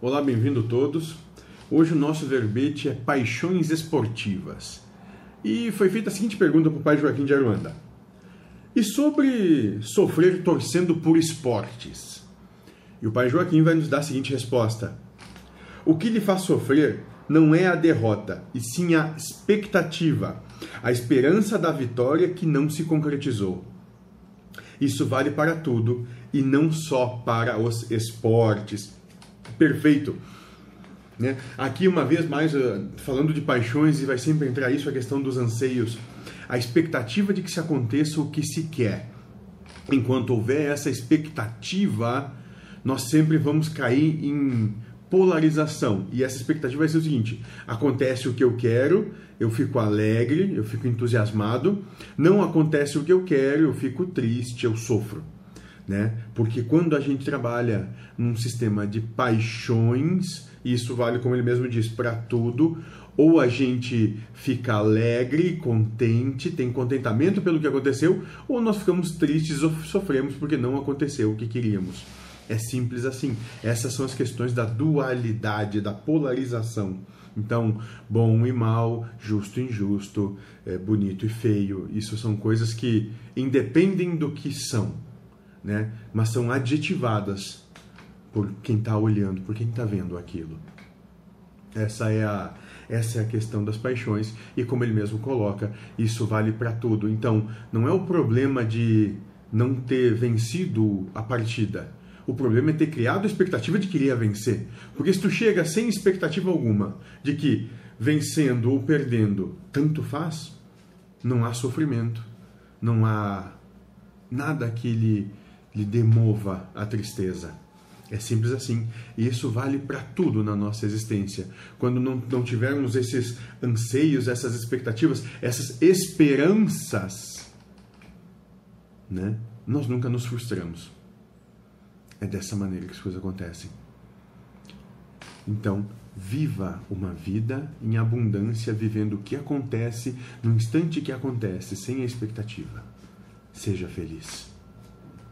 Olá, bem-vindo todos. Hoje o nosso verbete é paixões esportivas. E foi feita a seguinte pergunta para o pai Joaquim de Aruanda. E sobre sofrer torcendo por esportes? E o pai Joaquim vai nos dar a seguinte resposta: O que lhe faz sofrer não é a derrota, e sim a expectativa, a esperança da vitória que não se concretizou. Isso vale para tudo e não só para os esportes. Perfeito. Né? Aqui, uma vez mais, eh, falando de paixões, e vai sempre entrar isso, a questão dos anseios. A expectativa de que se aconteça o que se quer. Enquanto houver essa expectativa, nós sempre vamos cair em polarização. E essa expectativa vai ser o seguinte: acontece o que eu quero, eu fico alegre, eu fico entusiasmado. Não acontece o que eu quero, eu fico triste, eu sofro. Né? Porque quando a gente trabalha num sistema de paixões, isso vale, como ele mesmo diz, para tudo, ou a gente fica alegre, contente, tem contentamento pelo que aconteceu, ou nós ficamos tristes ou sofremos porque não aconteceu o que queríamos. É simples assim. Essas são as questões da dualidade, da polarização. Então, bom e mal, justo e injusto, é, bonito e feio, isso são coisas que independem do que são, né? mas são adjetivadas por quem está olhando, por quem está vendo aquilo. Essa é a essa é a questão das paixões e como ele mesmo coloca, isso vale para tudo. Então, não é o problema de não ter vencido a partida, o problema é ter criado a expectativa de que iria vencer. Porque se tu chega sem expectativa alguma de que vencendo ou perdendo tanto faz, não há sofrimento, não há nada que lhe, lhe demova a tristeza. É simples assim. E isso vale para tudo na nossa existência. Quando não, não tivermos esses anseios, essas expectativas, essas esperanças, né? nós nunca nos frustramos. É dessa maneira que as coisas acontecem. Então, viva uma vida em abundância, vivendo o que acontece no instante que acontece, sem a expectativa. Seja feliz.